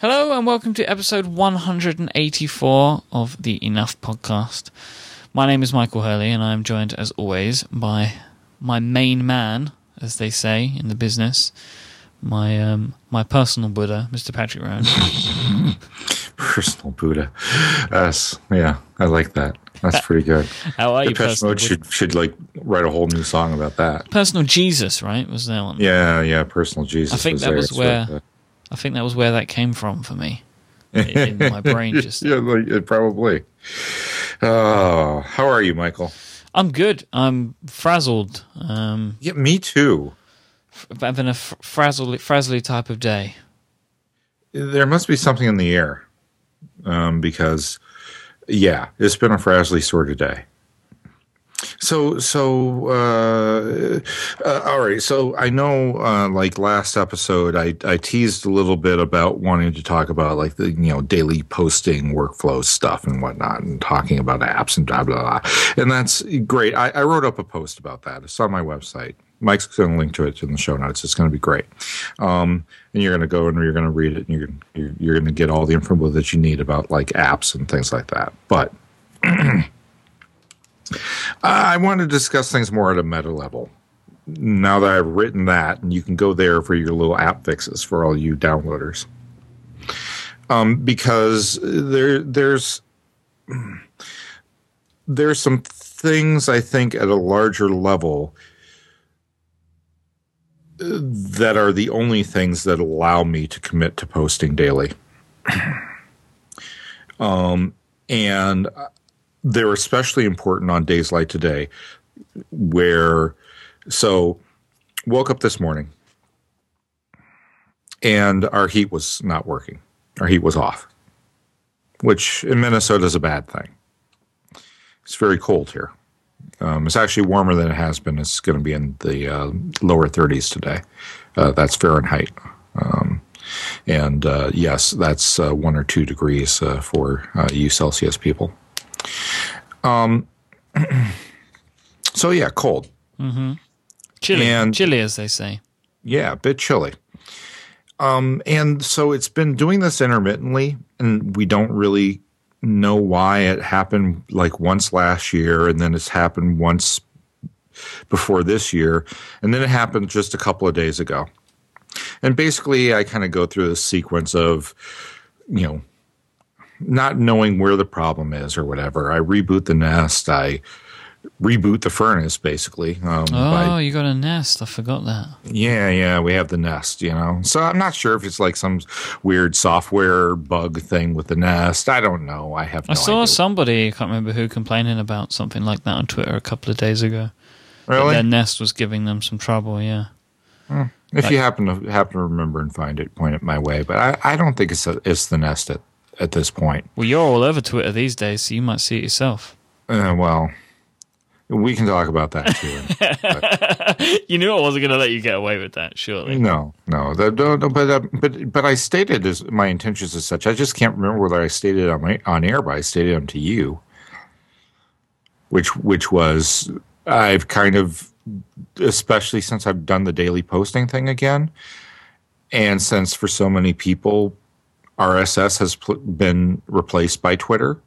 Hello and welcome to episode 184 of the Enough podcast. My name is Michael Hurley and I am joined as always by my main man, as they say in the business, my um, my personal Buddha, Mr. Patrick Rhone. personal Buddha. Yes, yeah, I like that. That's pretty good. How are you, Depeche personal, Mode should should like write a whole new song about that. personal Jesus? Right? Was that one? Yeah, yeah, personal Jesus. I think that there, was where- I think that was where that came from for me. In my brain, just yeah, probably. Oh, how are you, Michael? I'm good. I'm frazzled. Um, Yeah, me too. having a frazzly, frazzly type of day. There must be something in the air, um, because yeah, it's been a frazzly sort of day. So, so, uh, uh, all right. So I know, uh, like last episode, I, I teased a little bit about wanting to talk about like the, you know, daily posting workflow stuff and whatnot and talking about apps and blah, blah, blah. And that's great. I, I wrote up a post about that. It's on my website. Mike's going to link to it in the show notes. It's going to be great. Um, and you're going to go and you're going to read it and you're, you're, you're going to get all the info that you need about like apps and things like that. But, I want to discuss things more at a meta level. Now that I've written that, and you can go there for your little app fixes for all you downloaders, um, because there there's there's some things I think at a larger level that are the only things that allow me to commit to posting daily. um, and they're especially important on days like today where so woke up this morning and our heat was not working. Our heat was off which in minnesota is a bad thing. It's very cold here. Um, it's actually warmer than it has been. It's going to be in the uh, lower 30s today. Uh, that's fahrenheit. Um, and uh, yes that's uh, one or two degrees uh, for uh, you celsius people um, so yeah, cold. Mm. Chilly, And- chilly as they say. Yeah, a bit chilly. Um, and so it's been doing this intermittently, and we don't really know why it happened like once last year, and then it's happened once before this year, and then it happened just a couple of days ago. And basically, I kind of go through this sequence of, you know, not knowing where the problem is or whatever. I reboot the Nest. I reboot the furnace, basically. Um, Oh, by you got a nest. I forgot that. yeah, yeah, we have the Nest, you know. So I'm not sure if it's like some weird software bug thing with the Nest. I don't know. I have no I saw idea. somebody, I can't remember who, complaining about something like that on Twitter a couple of days ago. Really? Their nest was giving them some trouble, yeah. if you happen to happen to remember and find it, point it my way. But I, I don't think it's a, it's the Nest at, at this point. Well, you're all over Twitter these days, so you might see it yourself. Uh, well, we can talk about that too. You knew I wasn't going to let you get away with that, surely. no, no, no, no, but uh, but but I stated as my intentions as such. I just can't remember whether I stated it on my on air, but I stated them to you, which which was I've kind of, especially since I've done the daily posting thing again, and since for so many people, RSS has pl- been replaced by Twitter.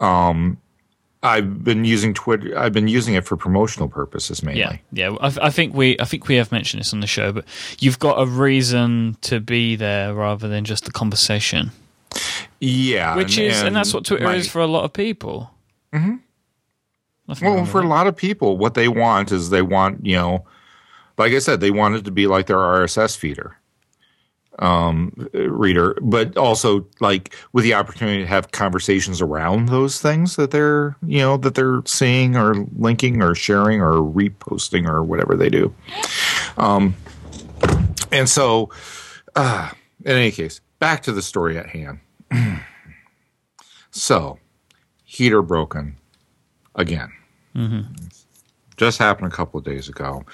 Um, I've been using Twitter. I've been using it for promotional purposes mainly. Yeah, yeah. I, I think we, I think we have mentioned this on the show, but you've got a reason to be there rather than just the conversation, Yeah, which is, and, that's what Twitter my- is for a lot of people. Mm-hmm. Well, for a lot of people, what they want is they want you know, like I said, they want it to be like their RSS feeder, um, reader, but also like with the opportunity to have conversations around those things that they're you know that they're seeing or linking or sharing or reposting or whatever they do. Um, and so, uh, in any case, back to the story at hand. so, heater broken again. Just happened a couple of days ago.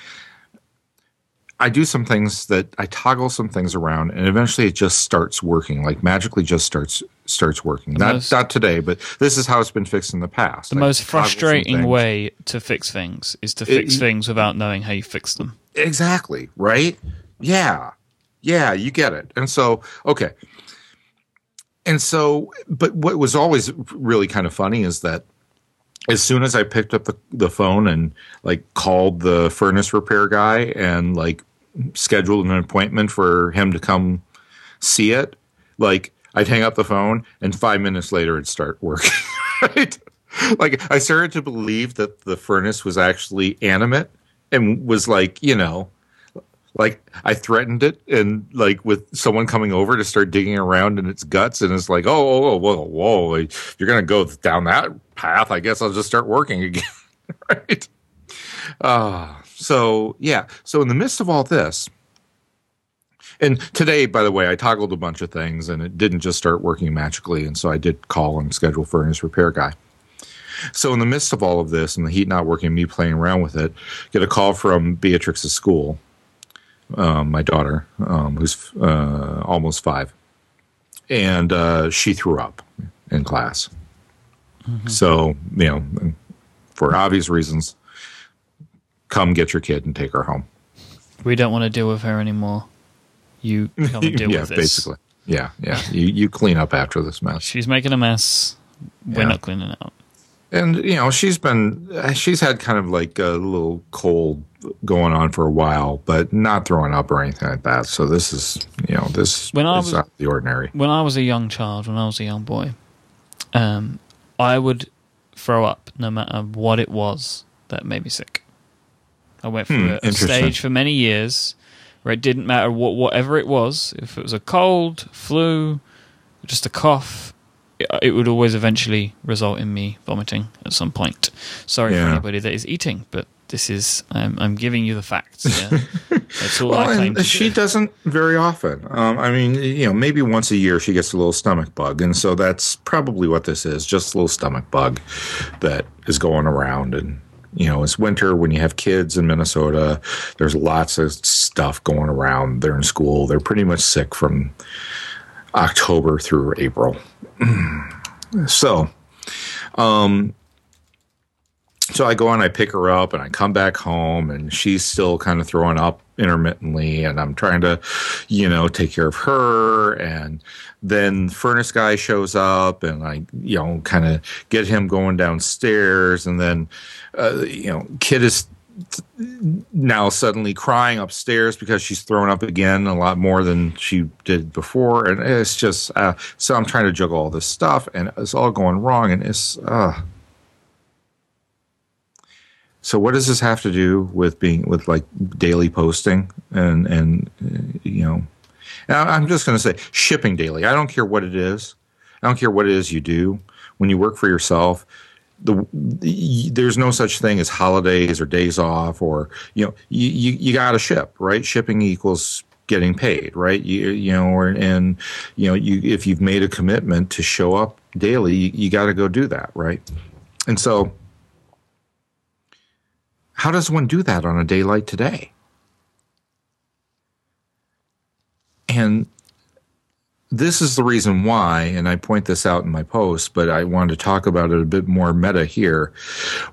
I do some things that I toggle some things around, and eventually it just starts working. Like magically, just starts starts working. not most- not today, but this is how it's been fixed in the past. The I most frustrating way to fix things is to fix It- things without knowing how you fix them. Exactly, right? Yeah. Yeah, you get it. And so, okay. And so, but what was always really kind of funny is that as soon as I picked up the, the phone and like called the furnace repair guy and like scheduled an appointment for him to come see it, like I'd hang up the phone and five minutes later it'd start working. right? Like I started to believe that the furnace was actually animate and was like, you know, like I threatened it and like with someone coming over to start digging around in its guts and it's like, oh, oh, oh whoa, whoa, you're gonna go down that path. I guess I'll just start working again, right? Uh, so yeah, so in the midst of all this, and today, by the way, I toggled a bunch of things and it didn't just start working magically, and so I did call and schedule furnace repair guy. So in the midst of all of this and the heat not working, me playing around with it, get a call from Beatrix's school um, my daughter, um, who's uh, almost five, and uh, she threw up in class. Mm-hmm. So, you know, for obvious reasons, come get your kid and take her home. We don't want to deal with her anymore. You come and deal yeah, with this. basically. Yeah, yeah. you, you clean up after this mess. She's making a mess. We're Yeah. not cleaning it up. And you know, she's been she's had kind of like a little cold going on for a while, but not throwing up or anything like that. So this is you know this When I was- out of the ordinary. When I was a young child, when I was a young boy, um, I would throw up no matter what it was that made me sick. I went through Hmm, a, a stage for many years where it didn't matter what whatever it was, if it was a cold, flu, just a cough, it, it would always eventually result in me vomiting at some point. Sorry for anybody that is eating, but this is I'm, I'm giving you the facts. Yeah? That's all I claim she do. doesn't very often. Um, I mean, you know, maybe once a year she gets a little stomach bug, and so that's probably what this is—just a little stomach bug that is going around. And you know, it's winter when you have kids in Minnesota. There's lots of stuff going around. They're in school. They're pretty much sick from October through April. so, um, so I go and I pick her up and I come back home and she's still kind of throwing up intermittently and I'm trying to, you know, take care of her. And then furnace guy shows up and I, you know, kind of get him going downstairs. And then, uh, you know, kid is now suddenly crying upstairs because she's thrown up again a lot more than she did before. And it's just uh, so i'm trying to juggle all this stuff and it's all going wrong and it's uh. So what does this have to do with being with like daily posting and and uh, you know i'm just going to say shipping daily. I don't care what it is. I don't care what it is you do. When you work for yourself the, the there's no such thing as holidays or days off or you know you you, you got to ship right? Shipping equals getting paid right? You you know or, and you know you if you've made a commitment to show up daily you, you got to go do that right? And so how does one do that on a day like today? And this is the reason why, and I point this out in my post, but I wanted to talk about it a bit more meta here,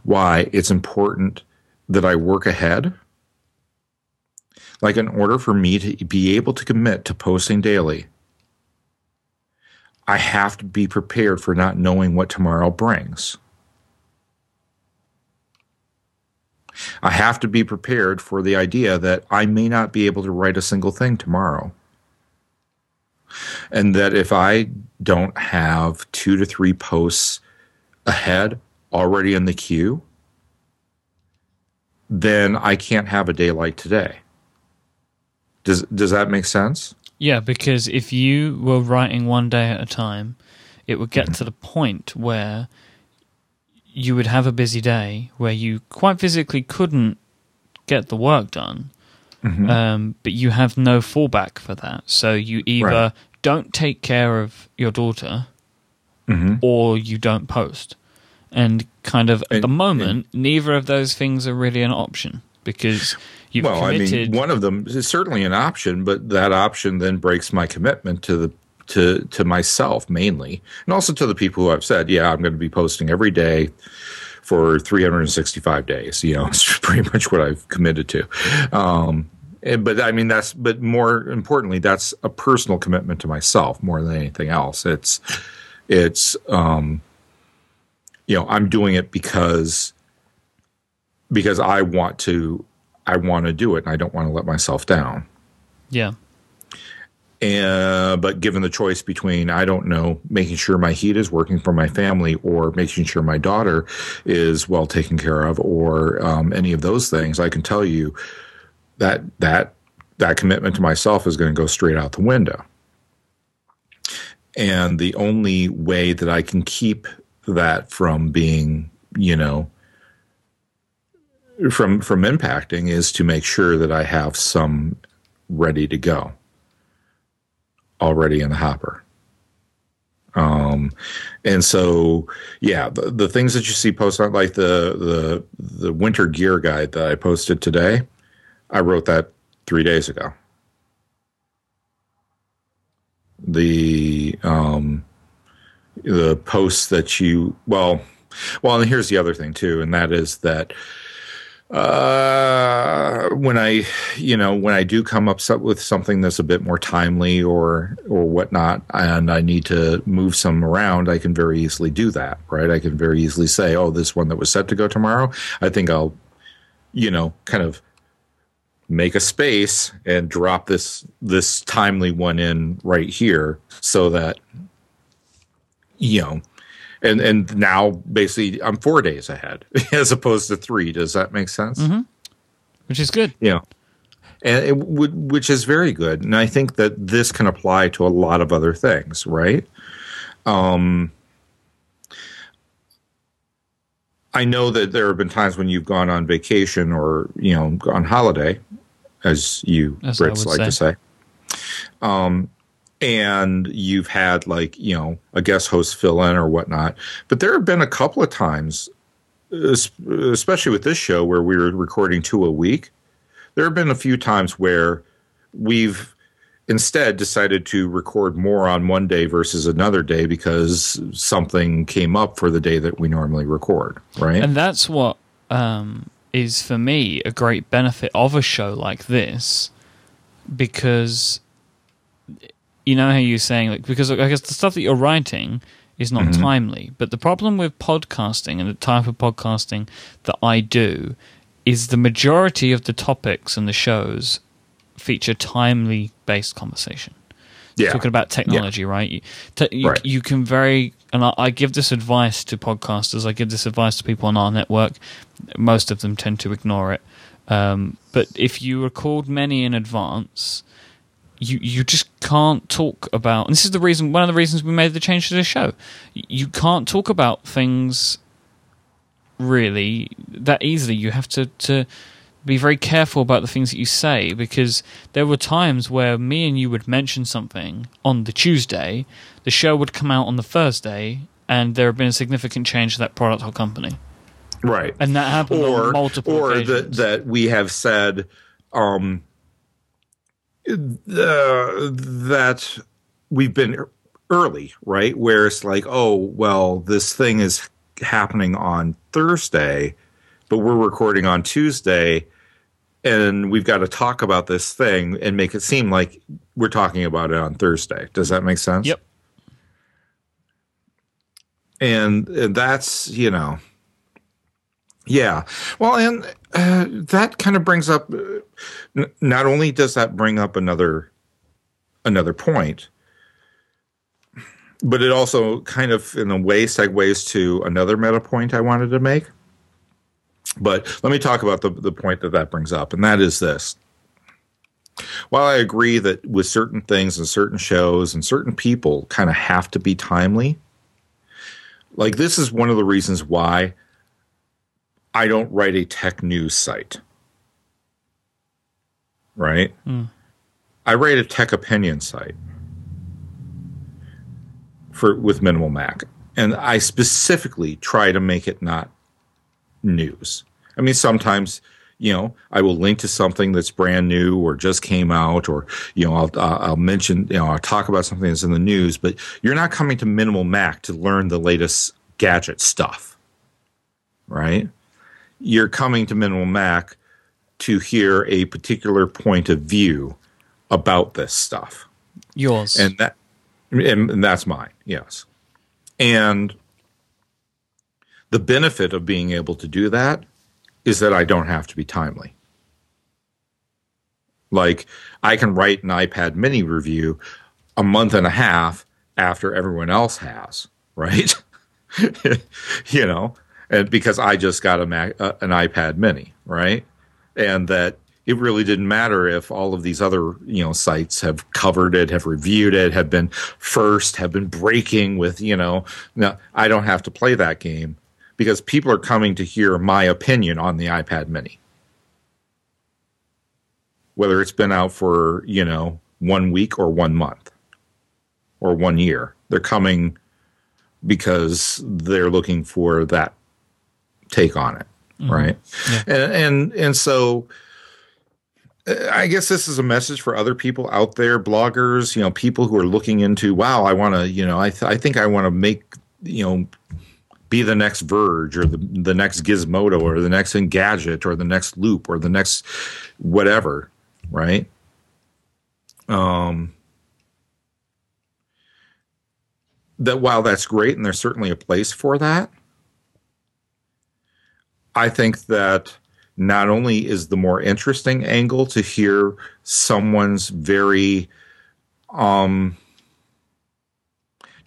why it's important that I work ahead. Like, in order for me to be able to commit to posting daily, I have to be prepared for not knowing what tomorrow brings. I have to be prepared for the idea that I may not be able to write a single thing tomorrow and that if I don't have two to three posts ahead already in the queue, then I can't have a day like today. Does does that make sense? Yeah, because if you were writing one day at a time, it would get mm-hmm. to the point where you would have a busy day where you quite physically couldn't get the work done, um, but you have no fallback for that. So you either Right. don't take care of your daughter Mm-hmm. or you don't post. And kind of at the moment, neither of those things are really an option because you've Well, I committed. mean, one of them is certainly an option, but that option then breaks my commitment to the to to myself mainly, and also to the people who I've said, yeah, I'm going to be posting every day for 365 days. You know, it's pretty much what I've committed to. Um, but I mean, that's, but more importantly, that's a personal commitment to myself more than anything else. It's, it's, um, you know, I'm doing it because, because I want to, I want to do it and I don't want to let myself down. Yeah. And, but given the choice between, I don't know, making sure my heat is working for my family or making sure my daughter is well taken care of or um, any of those things, I can tell you that that that commitment to myself is going to go straight out the window. And the only way that I can keep that from being, you know, from from impacting is to make sure that I have some ready to go already in the hopper. Um, and so, yeah, the, the things that you see posted, like the, the, the winter gear guide that I posted today, I wrote that three days ago. The, um, the posts that you, well, well, and here's the other thing too, and that is that, uh, when I, you know, when I do come up with something that's a bit more timely or or whatnot, and I need to move some around, I can very easily do that, right? I can very easily say, "Oh, this one that was set to go tomorrow, I think I'll, you know, kind of make a space and drop this this timely one in right here, so that, you know." And and now basically I'm four days ahead as opposed to three. Does that make sense? Mm-hmm. Which is good. Yeah, and it would, which is very good. And I think that this can apply to a lot of other things, right? Um, I know that there have been times when you've gone on vacation or you know on holiday, as you Brits like say. to say. Um, and you've had like you know a guest host fill in or whatnot. But there have been a couple of times especially with this show where we were recording two a week there have been a few times where we've instead decided to record more on one day versus another day because something came up for the day that we normally record right? And that's what um, is for me a great benefit of a show like this because you know how you're saying like because I guess the stuff that you're writing is not mm-hmm. timely. But the problem with podcasting and the type of podcasting that I do is the majority of the topics and the shows feature timely based conversation. Yeah. Talking about technology, yeah. right? You, te- you, right? you, can very, and I, I, give this advice to podcasters. I give this advice to people on our network. Most of them tend to ignore it. Um, but if you record many in advance, you you just can't talk about. And this is the reason. One of the reasons we made the change to the show. You can't talk about things really that easily. You have to to be very careful about the things that you say because there were times where me and you would mention something on the Tuesday, the show would come out on the Thursday, and there had been a significant change to that product or company. Right, and that happened or, on multiple or that that we have said. Um, uh, that we've been early, right? Where it's like, oh, well, this thing is happening on Thursday, but we're recording on Tuesday, and we've got to talk about this thing and make it seem like we're talking about it on Thursday. Does that make sense? Yep. And, and that's, you know, yeah. Well, and uh, that kind of brings up. Uh, not only does that bring up another another point, but it also kind of, in a way, segues to another meta point I wanted to make. But let me talk about the the point that that brings up, and that is this. While I agree that with certain things and certain shows and certain people kind of have to be timely, like this is one of the reasons why I don't write a tech news site. Right? Mm. I write a tech opinion site for with minimal Mac. And I specifically try to make it not news. I mean sometimes you know, I will link to something that's brand new or just came out, or you know, I'll I'll mention, you know, I'll talk about something that's in the news. But you're not coming to Minimal Mac to learn the latest gadget stuff, right? You're coming to Minimal Mac to hear a particular point of view about this stuff. Yours. And that and, and that's mine, yes. And the benefit of being able to do that is that I don't have to be timely. Like I can write an iPad mini review a month and a half after everyone else has, right? you know, and because I just got a Mac, uh, an iPad mini, right? And that it really didn't matter if all of these other you know sites have covered it have reviewed it have been first have been breaking with you know no i don't have to play that game because people are coming to hear my opinion on the ipad mini whether it's been out for you know one week or one month or one year they're coming because they're looking for that take on it mm-hmm. right yeah. and and and so I guess this is a message for other people out there, bloggers, you know, people who are looking into, wow, I want to, you know, I, th- I think I want to make, you know, be the next Verge or the, the next Gizmodo or the next Engadget or the next Loop or the next whatever, right? Um, that while that's great and there's certainly a place for that, I think that not only is the more interesting angle to hear someone's very um,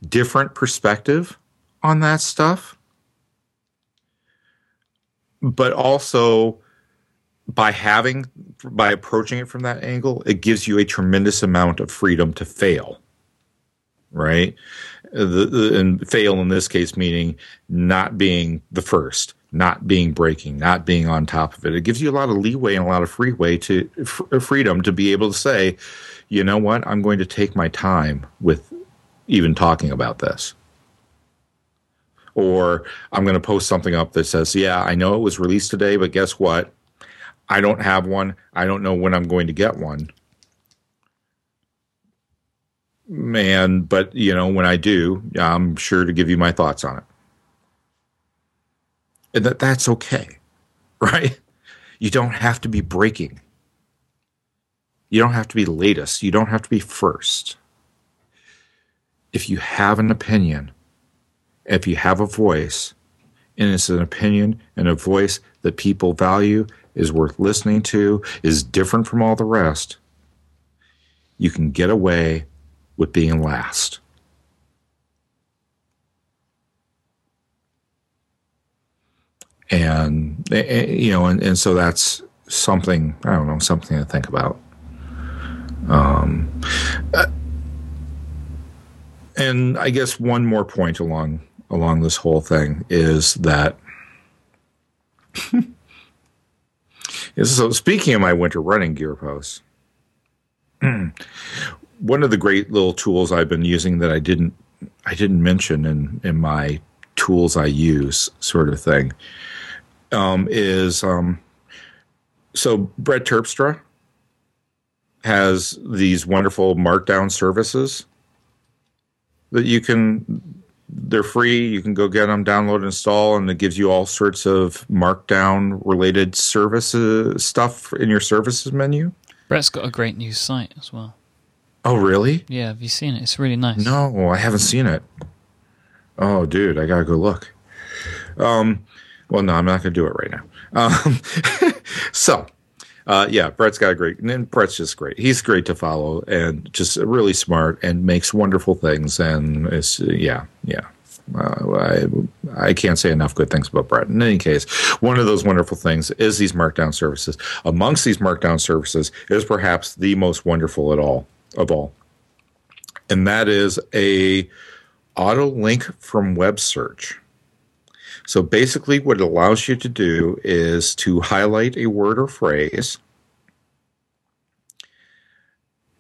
different perspective on that stuff, but also by having by approaching it from that angle, it gives you a tremendous amount of freedom to fail. Right, the, the, and fail in this case meaning not being the first, not being breaking, not being on top of it. It gives you a lot of leeway and a lot of freeway to f- uh, freedom to be able to say, you know what, I'm going to take my time with even talking about this. Or I'm going to post something up that says, yeah, I know it was released today, but guess what? I don't have one. I don't know when I'm going to get one. Man, but you know, when I do, I'm sure to give you my thoughts on it and that that's okay, right? You don't have to be breaking. You don't have to be latest. You don't have to be first. If you have an opinion, if you have a voice, and it's an opinion and a voice that people value, is worth listening to, is different from all the rest, you can get away with being last. And eh, eh, you know, and, and so that's something I don't know, something to think about. Um, uh, and I guess one more point along along this whole thing is that. so speaking of my winter running gear posts, one of the great little tools I've been using that I didn't I didn't mention in in my tools I use sort of thing um, is um, so Brett Terpstra has these wonderful markdown services that you can they're free. You can go get them download install and it gives you all sorts of markdown related services stuff in your services menu. Brett's got a great new site as well. Oh really? Yeah have you seen it? It's really nice. No i haven't seen it. Oh dude i gotta go look. Um well, no, I'm not going to do it right now. Um, so, uh, yeah, Brett's got a great, and Brett's just great. He's great to follow and just really smart and makes wonderful things. And it's, yeah, yeah. Uh, I, I can't say enough good things about Brett. In any case, one of those wonderful things is these markdown services. Amongst these markdown services is perhaps the most wonderful at all of all, and that is a auto link from web search. So basically, what it allows you to do is to highlight a word or phrase,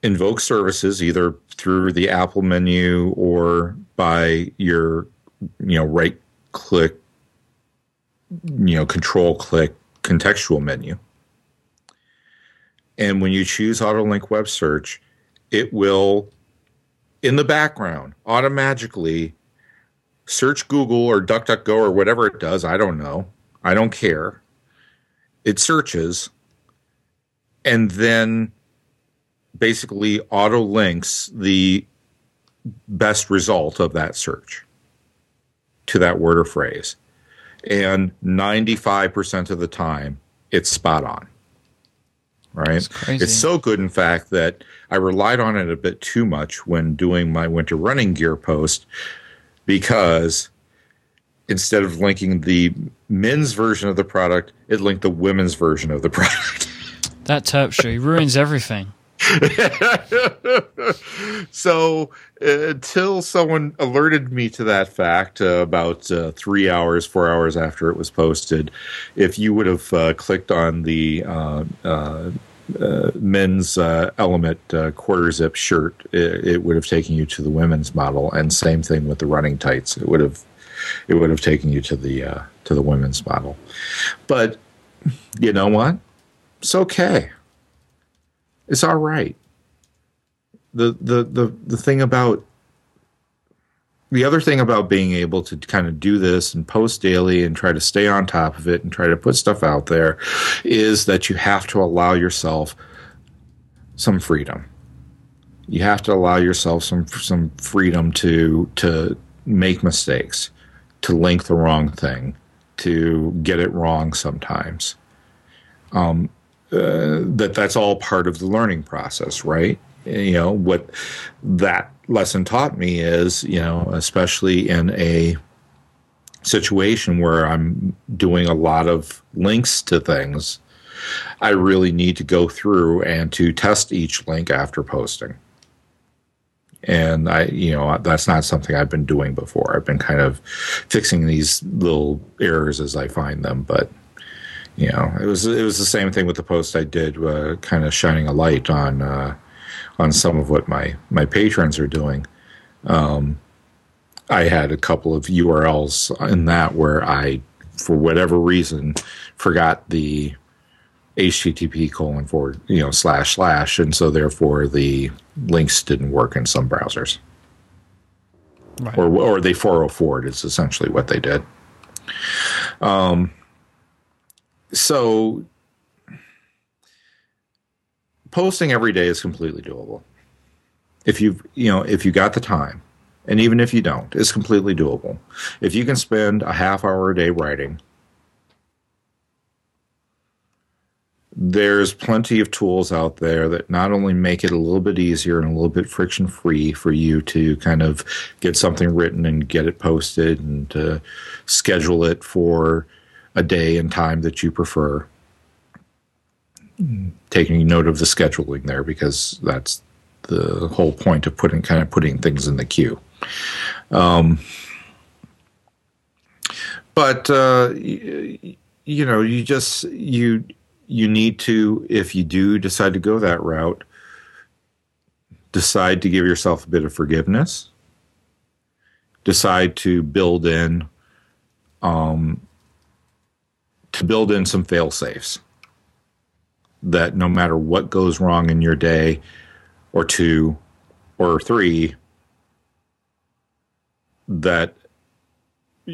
invoke services either through the Apple menu or by your, you know, right click, you know, control click contextual menu. And when you choose auto link web search, it will, in the background, automatically search Google or DuckDuckGo or whatever it does. I don't know. I don't care. It searches and then basically auto links the best result of that search to that word or phrase. And 95% of the time, it's spot on. Right? It's so good, in fact, that I relied on it a bit too much when doing my winter running gear post because instead of linking the men's version of the product, it linked the women's version of the product. That Terpstra ruins everything. so uh, until someone alerted me to that fact uh, about uh, three hours, four hours after it was posted, if you would have uh, clicked on the uh, uh, men's element quarter zip shirt, it, it, would have taken you to the women's model, and same thing with the running tights. It would have it would have taken you to the to the women's model. But you know what? It's okay it's all right. The, the the the thing about the other thing about being able to kind of do this and post daily and try to stay on top of it and try to put stuff out there is that you have to allow yourself some freedom. You have to allow yourself some some freedom to to make mistakes, to link the wrong thing, to get it wrong sometimes. Um, uh, that that's all part of the learning process, right? You know what that lesson taught me is, you know, especially in a situation where I'm doing a lot of links to things, I really need to go through and to test each link after posting. And I, you know, that's not something I've been doing before. I've been kind of fixing these little errors as I find them, but you know, it was it was the same thing with the post I did, uh, kind of shining a light on uh, on some of what my my patrons are doing. Um, I had a couple of URLs in that where I, for whatever reason, forgot the HTTP colon forward, you know, slash slash, and so therefore the links didn't work in some browsers. Right. Or, or they 404 is essentially what they did. Um, so posting every day is completely doable. If you you know if you got the time, and even if you don't, it's completely doable. If you can spend a half hour a day writing, there's plenty of tools out there that not only make it a little bit easier and a little bit friction free for you to kind of get something written and get it posted and to schedule it for a day and time that you prefer. Taking note of the scheduling there because that's the whole point of putting kind of putting things in the queue. Um, but uh, you, you know, you just you you need to if you do decide to go that route, decide to give yourself a bit of forgiveness. Decide to build in um, to build in some fail safes that no matter what goes wrong in your day or two or three that at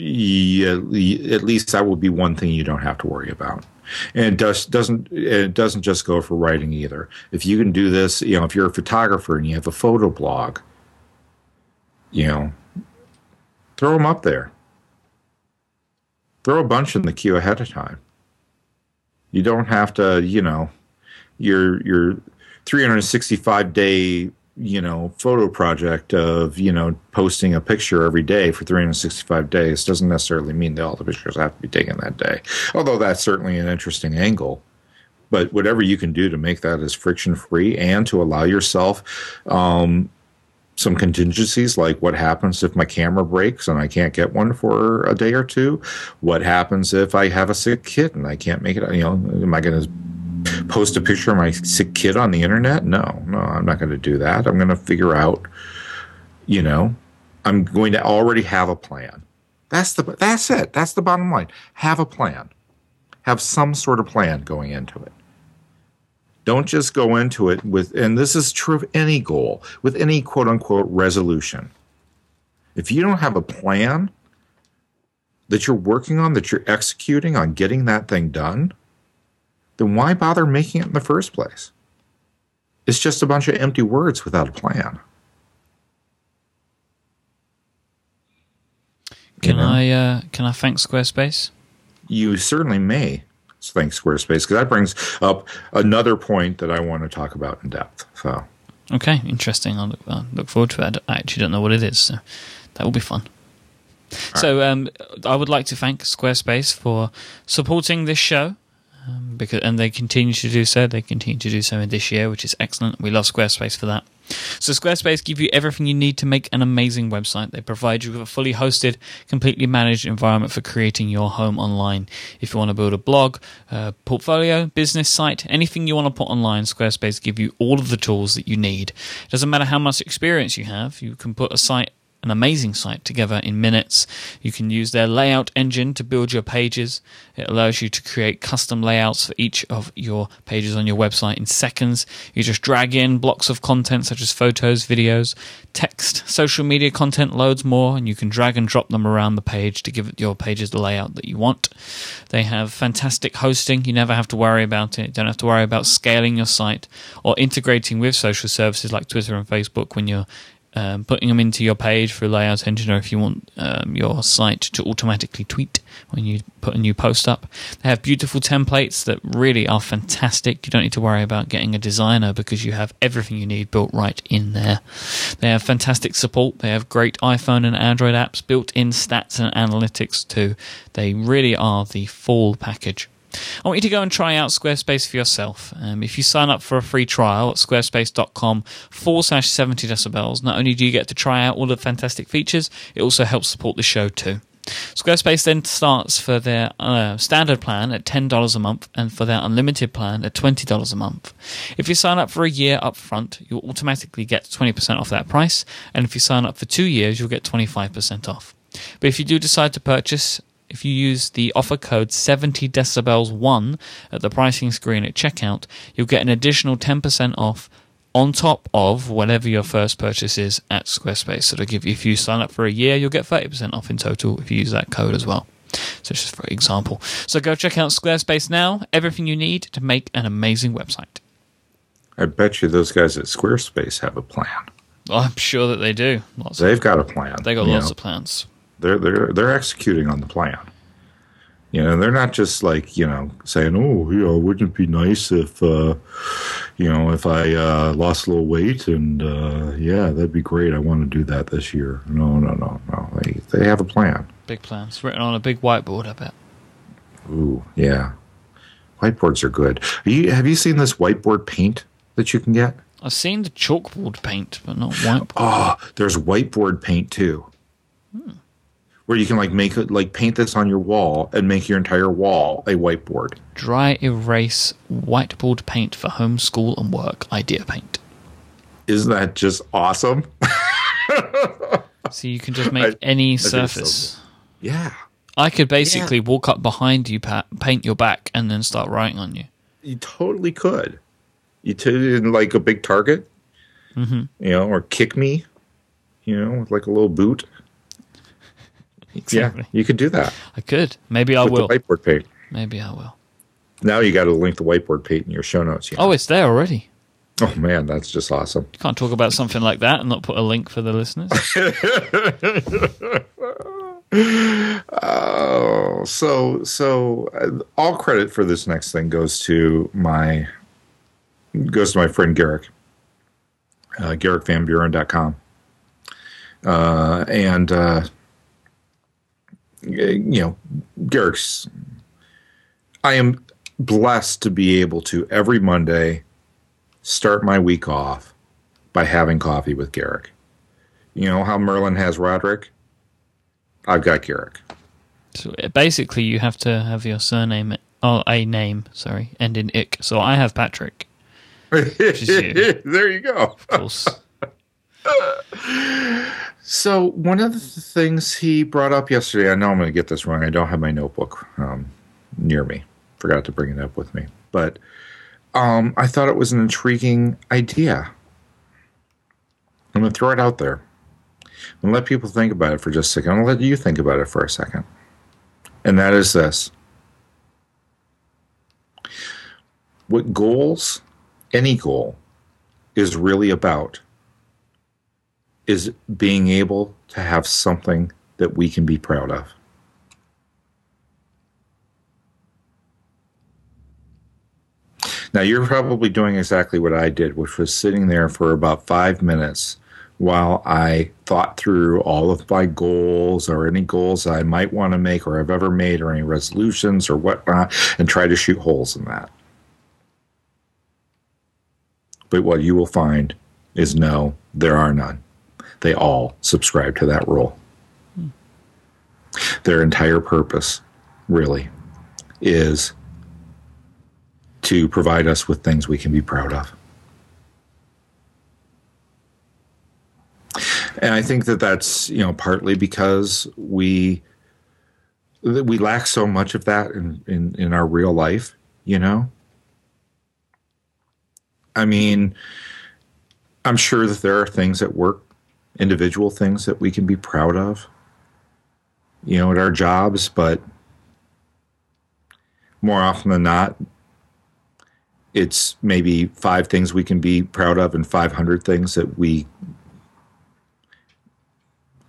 least that will be one thing you don't have to worry about. And it does, doesn't it doesn't just go for writing either. If you can do this you know if you're a photographer and you have a photo blog you know throw them up there. Throw a bunch in the queue ahead of time. You don't have to, you know, your your 365 day, you know, photo project of, you know, posting a picture every day for 365 days doesn't necessarily mean that all the pictures have to be taken that day. Although that's certainly an interesting angle. But whatever you can do to make that as friction free and to allow yourself um, some contingencies like what happens if my camera breaks and I can't get one for a day or two? What happens if I have a sick kid and I can't make it? You know, am I going to post a picture of my sick kid on the internet? No, no, I'm not going to do that. I'm going to figure out, you know, I'm going to already have a plan. That's the that's it. That's the bottom line. Have a plan. Have some sort of plan going into it. Don't just go into it with, and this is true of any goal, with any quote unquote resolution. If you don't have a plan that you're working on, that you're executing on getting that thing done, then why bother making it in the first place? It's just a bunch of empty words without a plan. Can know? I uh, can I thank Squarespace? You certainly may thank Squarespace because that brings up another point that I want to talk about in depth. So, okay, interesting. I'll look, I'll look forward to it. I actually don't know what it is, so that will be fun. so, um, I would like to thank Squarespace for supporting this show um, because and they continue to do so. They continue to do so in this year, which is excellent. We love Squarespace for that. So Squarespace give you everything you need to make an amazing website. They provide you with a fully hosted, completely managed environment for creating your home online. If you want to build a blog, a portfolio, business site, anything you want to put online, Squarespace give you all of the tools that you need. It doesn't matter how much experience you have, you can put a site an amazing site together in minutes. You can use their layout engine to build your pages. It allows you to create custom layouts for each of your pages on your website in seconds. You just drag in blocks of content such as photos, videos, text, social media content, loads more, and you can drag and drop them around the page to give your pages the layout that you want. They have fantastic hosting. You never have to worry about it. You don't have to worry about scaling your site or integrating with social services like Twitter and Facebook when you're um, putting them into your page for a Layout Engine, or if you want um, your site to automatically tweet when you put a new post up. They have beautiful templates that really are fantastic. You don't need to worry about getting a designer because you have everything you need built right in there. They have fantastic support. They have great iPhone and Android apps, built in stats and analytics too. They really are the full package. I want you to go and try out Squarespace for yourself. Um, if you sign up for a free trial at squarespace.com forward slash 70 decibels, not only do you get to try out all the fantastic features, it also helps support the show too. Squarespace then starts for their uh, standard plan at $10 a month and for their unlimited plan at $20 a month. If you sign up for a year up front, you'll automatically get 20% off that price, and if you sign up for two years, you'll get 25% off. But if you do decide to purchase if you use the offer code 70 decibels 1 at the pricing screen at checkout, you'll get an additional 10% off on top of whatever your first purchase is at Squarespace. So give you, if you sign up for a year, you'll get 30% off in total if you use that code as well. So just for example. So go check out Squarespace now. Everything you need to make an amazing website. I bet you those guys at Squarespace have a plan. I'm sure that they do. Lots They've of, got a plan. They got lots know. of plans. They're they're they're executing on the plan. You know, they're not just like you know saying, "Oh, you know, wouldn't it be nice if uh, you know if I uh, lost a little weight and uh, yeah, that'd be great. I want to do that this year." No, no, no, no. They they have a plan. Big plans written on a big whiteboard. I bet. Ooh, yeah. Whiteboards are good. Are you, have you seen this whiteboard paint that you can get? I've seen the chalkboard paint, but not whiteboard. Oh, there's whiteboard paint too. Hmm where you can like make it like paint this on your wall and make your entire wall a whiteboard. Dry erase whiteboard paint for home, school, and work. IdeaPaint. Isn't that just awesome? so you can just make I, any surface. So yeah. I could basically yeah. walk up behind you, Pat, paint your back, and then start writing on you. You totally could. You t- in like a big target, mm-hmm. you know, or kick me, you know, with like a little boot. Exactly. Yeah, you could do that. I could. Maybe I will. The whiteboard paint. Maybe I will. Now you got to link the whiteboard paint in your show notes. You know? Oh, it's there already. Oh man, that's just awesome. You can't talk about something like that and not put a link for the listeners. oh, so so uh, all credit for this next thing goes to my goes to my friend Garrick, uh, GarrickVanBuren.com. Uh, and uh, you know, Garrick's. I am blessed to be able to every Monday start my week off by having coffee with Garrick. You know how Merlin has Roderick? I've got Garrick. So uh, basically, you have to have your surname, oh, a name, sorry, end in ick. So I have Patrick. you. there you go. Of course. So one of the things he brought up yesterday, I know I'm going to get this wrong. I don't have my notebook um, near me. Forgot to bring it up with me, but um, I thought it was an intriguing idea. I'm going to throw it out there and let people think about it for just a second. I'll let you think about it for a second, and that is this: what goals, any goal, is really about is being able to have something that we can be proud of. Now, you're probably doing exactly what I did, which was sitting there for about five minutes while I thought through all of my goals or any goals I might want to make or I've ever made or any resolutions or whatnot and try to shoot holes in that. But what you will find is no, there are none. They all subscribe to that rule. Their entire purpose, really, is to provide us with things we can be proud of. And I think that that's you know partly because we we lack so much of that in, in, in our real life, you know. I mean, I'm sure that there are things at work, individual things that we can be proud of, you know, at our jobs, but more often than not, it's maybe five things we can be proud of and 500 things that we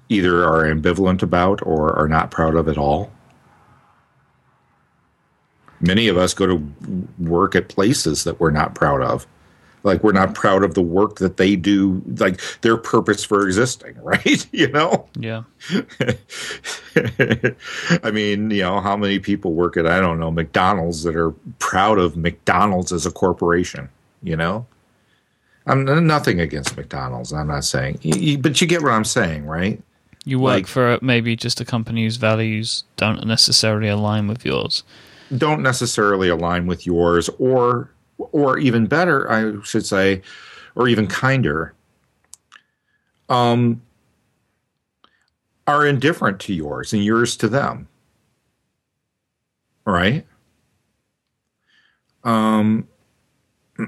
either are ambivalent about or are not proud of at all. Many of us go to work at places that we're not proud of. Like we're not proud of the work that they do, like their purpose for existing, right? you know? Yeah. I mean, you know, how many people work at, I don't know, McDonald's that are proud of McDonald's as a corporation, you know? I'm nothing against McDonald's. I'm not saying, but you get what I'm saying, right? You work like, for maybe just a company whose values don't necessarily align with yours. Don't necessarily align with yours, or or even better, I should say, or even kinder, um, are indifferent to yours and yours to them. Right? Um,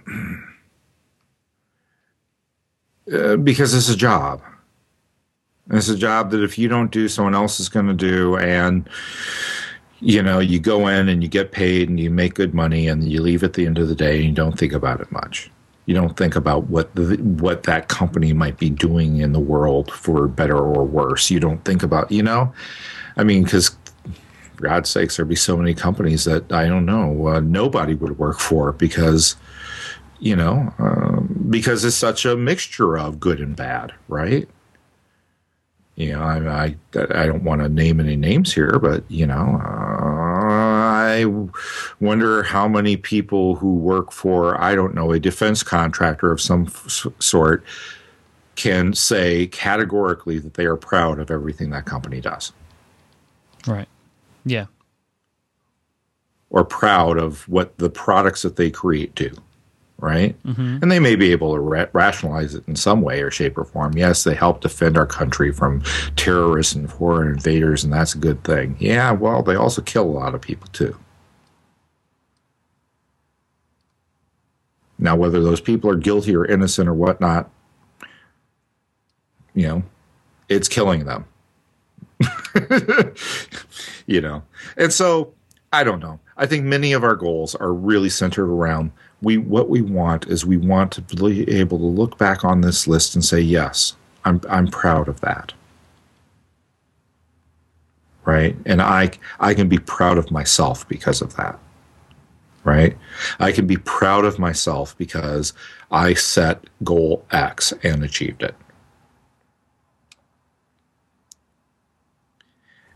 uh, because it's a job. And It's a job that if you don't do, someone else is going to do, and you know, you go in and you get paid and you make good money, and you leave at the end of the day and you don't think about it much. You don't think about what the, what that company might be doing in the world for better or worse. You don't think about, you know, I mean, because for God's sakes, there'd be so many companies that I don't know uh, nobody would work for because you know um, because it's such a mixture of good and bad, right? You know, I, I, I don't want to name any names here, but you know, uh, I wonder how many people who work for I don't know a defense contractor of some f- sort can say categorically that they are proud of everything that company does. Right. Yeah. Or proud of what the products that they create do right? Mm-hmm. And they may be able to ra- rationalize it in some way or shape or form. Yes, they help defend our country from terrorists and foreign invaders, and that's a good thing. Yeah, well, they also kill a lot of people too. Now, whether those people are guilty or innocent or whatnot, you know, it's killing them. you know, and so I don't know. I think many of our goals are really centered around we what we want is we want to be able to look back on this list and say, yes, I'm I'm proud of that. Right? And I I can be proud of myself because of that. Right? I can be proud of myself because I set goal X and achieved it.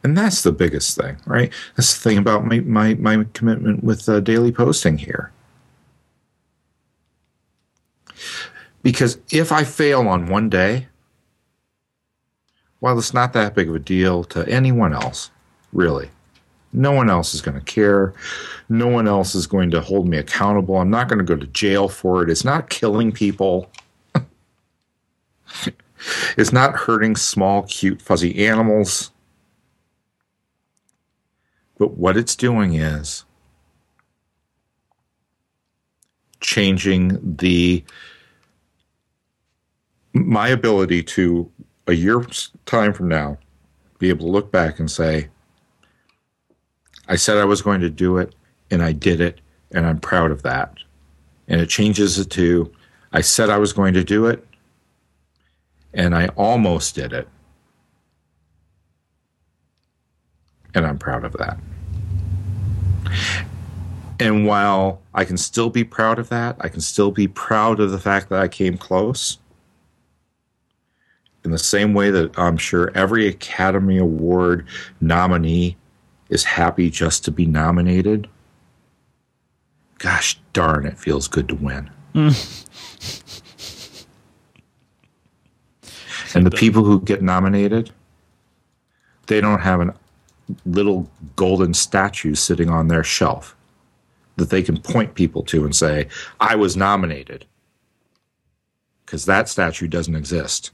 And that's the biggest thing, right? That's the thing about my, my, my commitment with uh, daily posting here Because if I fail on one day, well, it's not that big of a deal to anyone else, really. No one else is going to care. No one else is going to hold me accountable. I'm not going to go to jail for it. It's not killing people. it's not hurting small, cute, fuzzy animals. But what it's doing is changing the my ability to a year's time from now be able to look back and say i said i was going to do it and i did it and i'm proud of that and it changes it to I said I was going to do it, and I almost did it. And I'm proud of that. And while I can still be proud of that, I can still be proud of the fact that I came close. In the same way that I'm sure every Academy Award nominee is happy just to be nominated. Gosh darn, it feels good to win. and the people who get nominated, they don't have a little golden statue sitting on their shelf that they can point people to and say, I was nominated. Because that statue doesn't exist.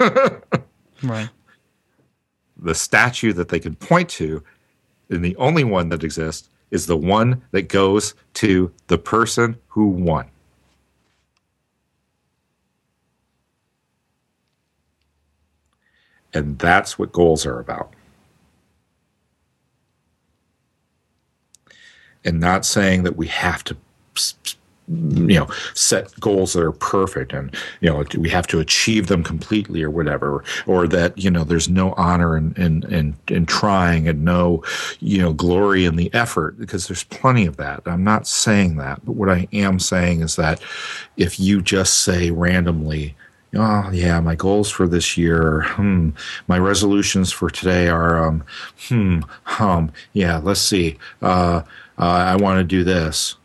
right. The statue that they can point to, and the only one that exists, is the one that goes to the person who won. And that's what goals are about. And not saying that we have to you know set goals that are perfect and you know we have to achieve them completely or whatever or that you know there's no honor in in in, in trying and no you know glory in the effort because there's plenty of that. I'm not saying that but what i am saying is that if you just say randomly oh yeah my goals for this year hmm my resolutions for today are um hmm hum yeah let's see uh, uh i want to do this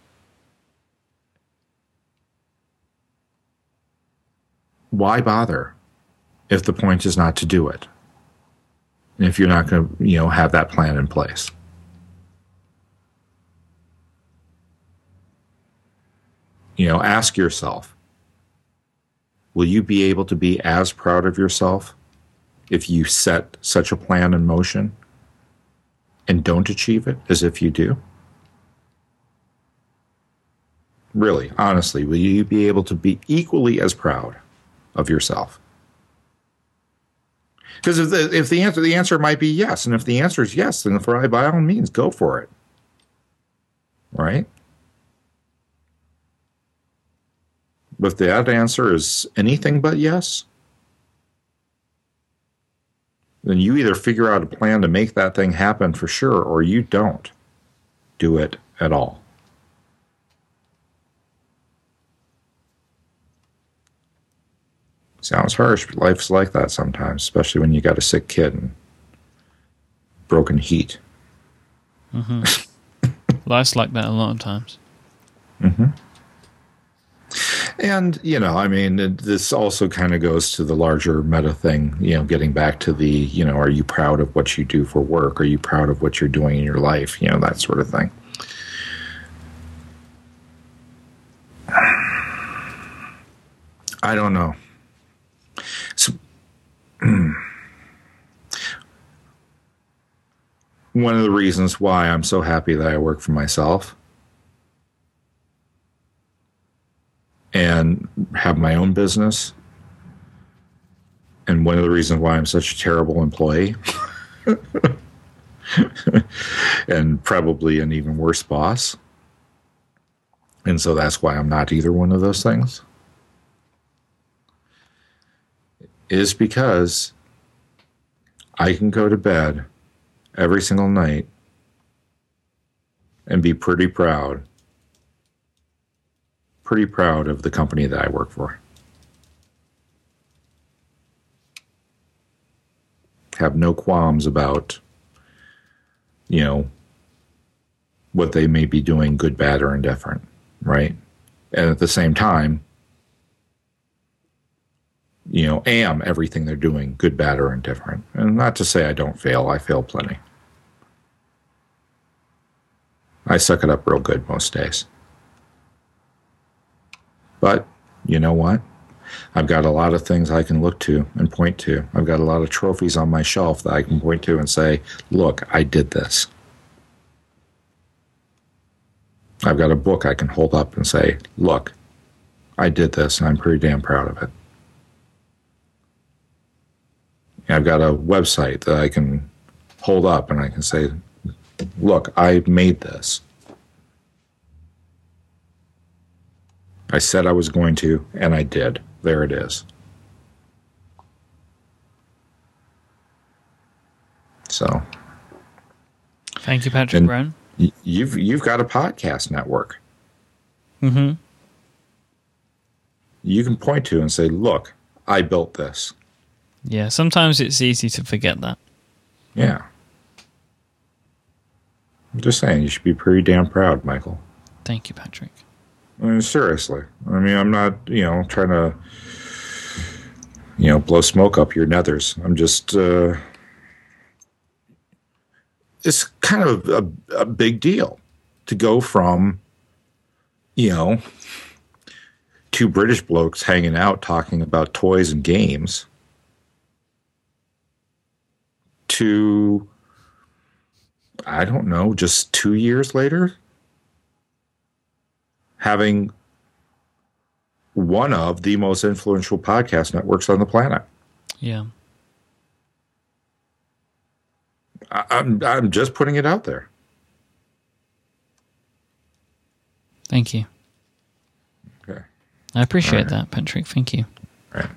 why bother if the point is not to do it? If you're not going to, you know, have that plan in place. You know, ask yourself, will you be able to be as proud of yourself if you set such a plan in motion and don't achieve it as if you do? Really, honestly, will you be able to be equally as proud? Of yourself? Because if the if the answer the answer might be yes, and if the answer is yes, then for I by all means go for it. Right? But that answer is anything but yes, then you either figure out a plan to make that thing happen for sure, or you don't do it at all. Sounds harsh, but life's like that sometimes, especially when you got a sick kid and broken heat. Mm-hmm. life's like that a lot of times. Mm-hmm. And, you know, I mean, it, this also kind of goes to the larger meta thing, you know, getting back to the, you know, are you proud of what you do for work? Are you proud of what you're doing in your life? You know, that sort of thing. I don't know. One of the reasons why I'm so happy that I work for myself and have my own business, and one of the reasons why I'm such a terrible employee. and probably an even worse boss. And so that's why I'm not either one of those things. Is because I can go to bed every single night and be pretty proud, pretty proud of the company that I work for. Have no qualms about, you know, what they may be doing, good, bad, or indifferent, right? And at the same time, you know, am everything they're doing, good, bad, or indifferent. And not to say I don't fail, I fail plenty. I suck it up real good most days. But you know what? I've got a lot of things I can look to and point to. I've got a lot of trophies on my shelf that I can point to and say, look, I did this. I've got a book I can hold up and say, look, I did this and I'm pretty damn proud of it. I've got a website that I can hold up and I can say, look, I made this. I said I was going to, and I did. There it is. So Thank you, Patrick Brown. you've you've got a podcast network Mm-hmm. you can point to and say, "Look, I built this." Yeah, sometimes it's easy to forget that. Yeah. I'm just saying, you should be pretty damn proud, Michael. Thank you, Patrick. I mean, seriously. I mean, I'm not, you know, trying to, you know, blow smoke up your nethers. I'm just, uh, it's kind of a, a big deal to go from, you know, two British blokes hanging out talking about toys and games to, I don't know, just two years later, having one of the most influential podcast networks on the planet. Yeah. I, I'm I'm just putting it out there. Thank you. Okay. I appreciate Alright. that, Patrick. Thank you. Right.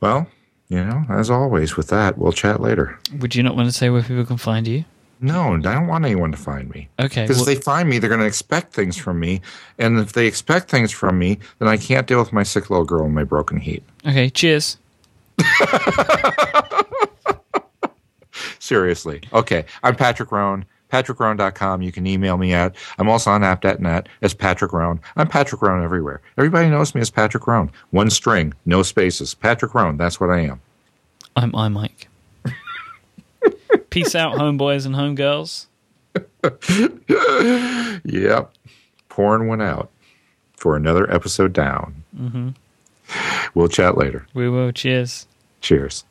Well, you know, as always with that, we'll chat later. Would you not want to say where people can find you? No, I don't want anyone to find me. Okay. Because well- if they find me, they're going to expect things from me. And if they expect things from me, then I can't deal with my sick little girl and my broken heat. okay. Cheers. Seriously. Okay. I'm Patrick Rhone. PatrickRhone.com. You can email me at. I'm also on app.net as Patrick Rhone. I'm Patrick Rhone everywhere. Everybody knows me as Patrick Rhone. One string, no spaces. Patrick Rhone. That's what I am. I'm I Mike. Peace out, homeboys and homegirls. Yep. Pouring one out for another episode down. Mm-hmm. We'll chat later. We will. Cheers. Cheers.